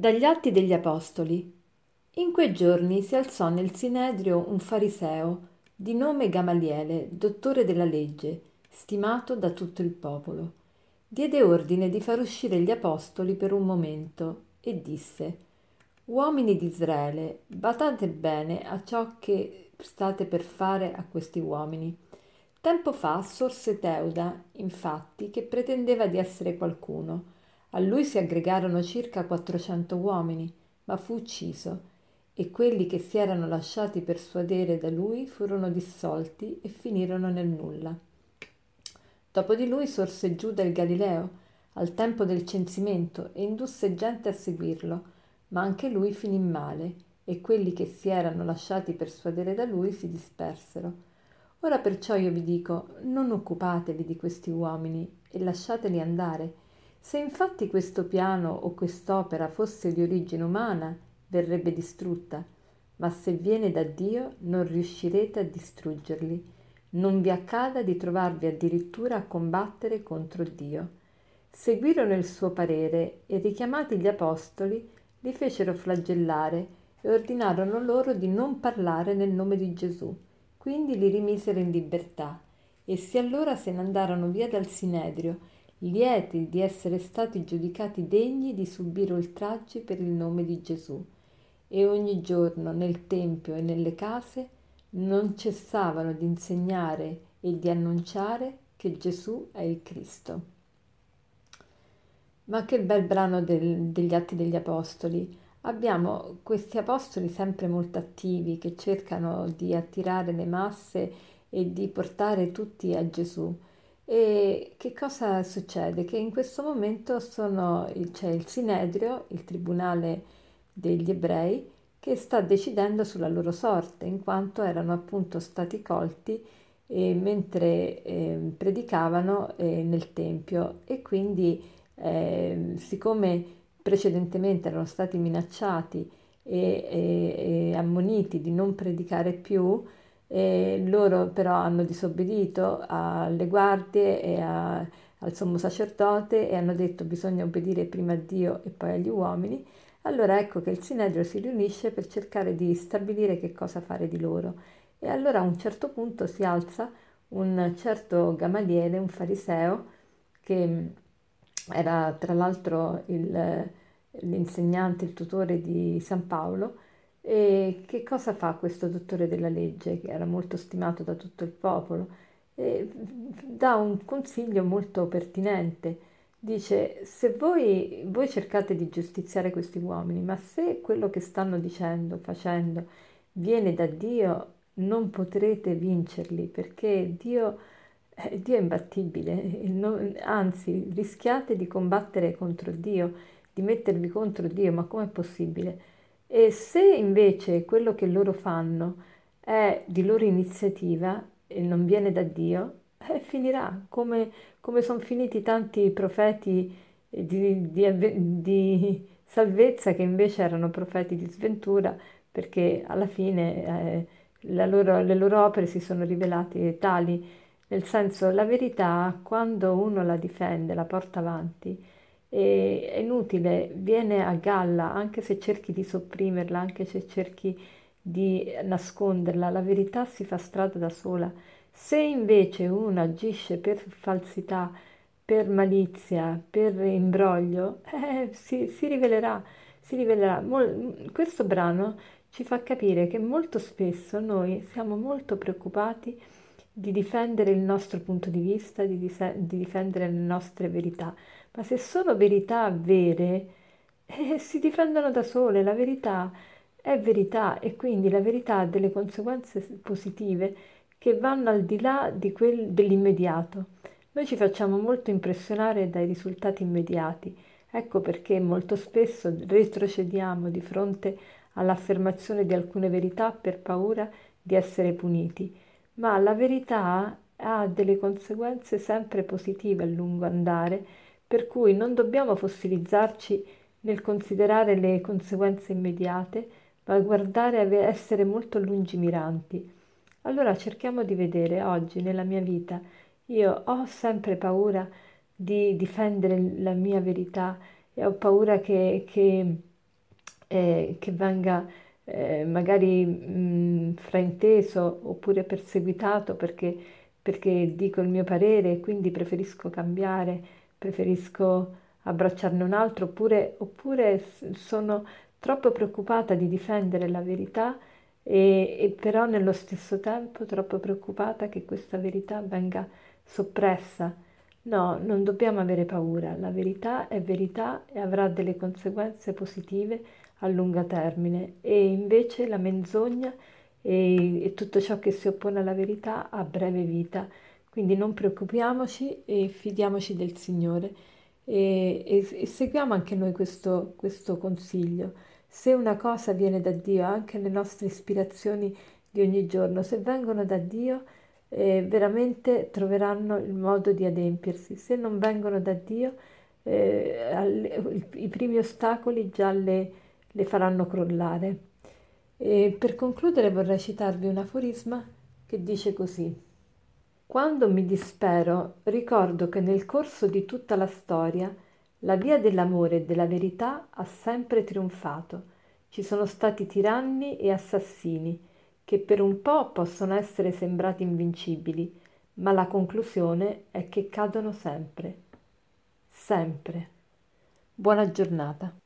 Dagli Atti degli Apostoli. In quei giorni si alzò nel Sinedrio un fariseo di nome Gamaliele, dottore della legge, stimato da tutto il popolo. Diede ordine di far uscire gli apostoli per un momento e disse Uomini di Israele, badate bene a ciò che state per fare a questi uomini. Tempo fa sorse Teuda, infatti, che pretendeva di essere qualcuno a lui si aggregarono circa 400 uomini, ma fu ucciso, e quelli che si erano lasciati persuadere da lui furono dissolti e finirono nel nulla. Dopo di lui sorse Giuda il Galileo, al tempo del censimento, e indusse gente a seguirlo, ma anche lui finì male, e quelli che si erano lasciati persuadere da lui si dispersero. Ora perciò io vi dico, non occupatevi di questi uomini e lasciateli andare, se infatti questo piano o quest'opera fosse di origine umana, verrebbe distrutta, ma se viene da Dio non riuscirete a distruggerli. Non vi accada di trovarvi addirittura a combattere contro Dio. Seguirono il suo parere e richiamati gli apostoli li fecero flagellare e ordinarono loro di non parlare nel nome di Gesù. Quindi li rimisero in libertà. Essi allora se ne andarono via dal Sinedrio lieti di essere stati giudicati degni di subire oltraggi per il nome di Gesù. E ogni giorno nel Tempio e nelle case non cessavano di insegnare e di annunciare che Gesù è il Cristo. Ma che bel brano del, degli Atti degli Apostoli. Abbiamo questi apostoli sempre molto attivi che cercano di attirare le masse e di portare tutti a Gesù. E che cosa succede? Che in questo momento sono, c'è il Sinedrio, il tribunale degli ebrei, che sta decidendo sulla loro sorte, in quanto erano appunto stati colti eh, mentre eh, predicavano eh, nel Tempio e quindi ehm, siccome precedentemente erano stati minacciati e, e, e ammoniti di non predicare più, e loro però hanno disobbedito alle guardie e a, al sommo sacerdote e hanno detto bisogna obbedire prima a Dio e poi agli uomini, allora ecco che il Sinedrio si riunisce per cercare di stabilire che cosa fare di loro. E allora a un certo punto si alza un certo Gamaliele, un fariseo, che era tra l'altro il, l'insegnante, il tutore di San Paolo, e che cosa fa questo dottore della legge, che era molto stimato da tutto il popolo? E dà un consiglio molto pertinente. Dice, se voi, voi cercate di giustiziare questi uomini, ma se quello che stanno dicendo, facendo, viene da Dio, non potrete vincerli, perché Dio, eh, Dio è imbattibile, non, anzi rischiate di combattere contro Dio, di mettervi contro Dio, ma com'è possibile? E se invece quello che loro fanno è di loro iniziativa e non viene da Dio, eh, finirà. Come, come sono finiti tanti profeti di, di, di, salvezza che invece erano profeti di sventura perché alla fine eh, loro, le loro opere si sono rivelate tali, nel senso la verità quando uno la difende, la porta avanti, è inutile, viene a galla anche se cerchi di sopprimerla, anche se cerchi di nasconderla, la verità si fa strada da sola. Se invece uno agisce per falsità, per malizia, per imbroglio, eh, si, si, rivelerà, si rivelerà. Mol, questo brano ci fa capire che molto spesso noi siamo molto preoccupati di difendere il nostro punto di vista, di, dise- di difendere le nostre verità ma se sono verità vere, eh, si difendono da sole, la verità è verità e quindi la verità ha delle conseguenze positive che vanno al di là di quel dell'immediato. Noi ci facciamo molto impressionare dai risultati immediati, ecco perché molto spesso retrocediamo di fronte all'affermazione di alcune verità per paura di essere puniti, ma la verità ha delle conseguenze sempre positive a lungo andare per cui non dobbiamo fossilizzarci nel considerare le conseguenze immediate, ma guardare e essere molto lungimiranti. Allora cerchiamo di vedere oggi nella mia vita, io ho sempre paura di difendere la mia verità e ho paura che, che eh, che venga eh, magari mh, frainteso oppure perseguitato perché, perché dico il mio parere e quindi preferisco cambiare, preferisco abbracciarne un altro oppure, oppure sono troppo preoccupata di difendere la verità e, e però nello stesso tempo troppo preoccupata che questa verità venga soppressa. No, non dobbiamo avere paura, la verità è verità e avrà delle conseguenze positive a lungo termine e invece la menzogna e, e tutto ciò che si oppone alla verità ha breve vita. Quindi non preoccupiamoci e fidiamoci del Signore e, e, e seguiamo anche noi questo, questo consiglio. Se una cosa viene da Dio, anche le nostre ispirazioni di ogni giorno, se vengono da Dio, eh, veramente troveranno il modo di adempiersi. Se non vengono da Dio, eh, alle, i primi ostacoli già le, le faranno crollare. E per concludere vorrei citarvi un aforisma che dice così. Quando mi dispero ricordo che nel corso di tutta la storia la via dell'amore e della verità ha sempre trionfato. Ci sono stati tiranni e assassini che per un po' possono essere sembrati invincibili, ma la conclusione è che cadono sempre. Sempre. Buona giornata.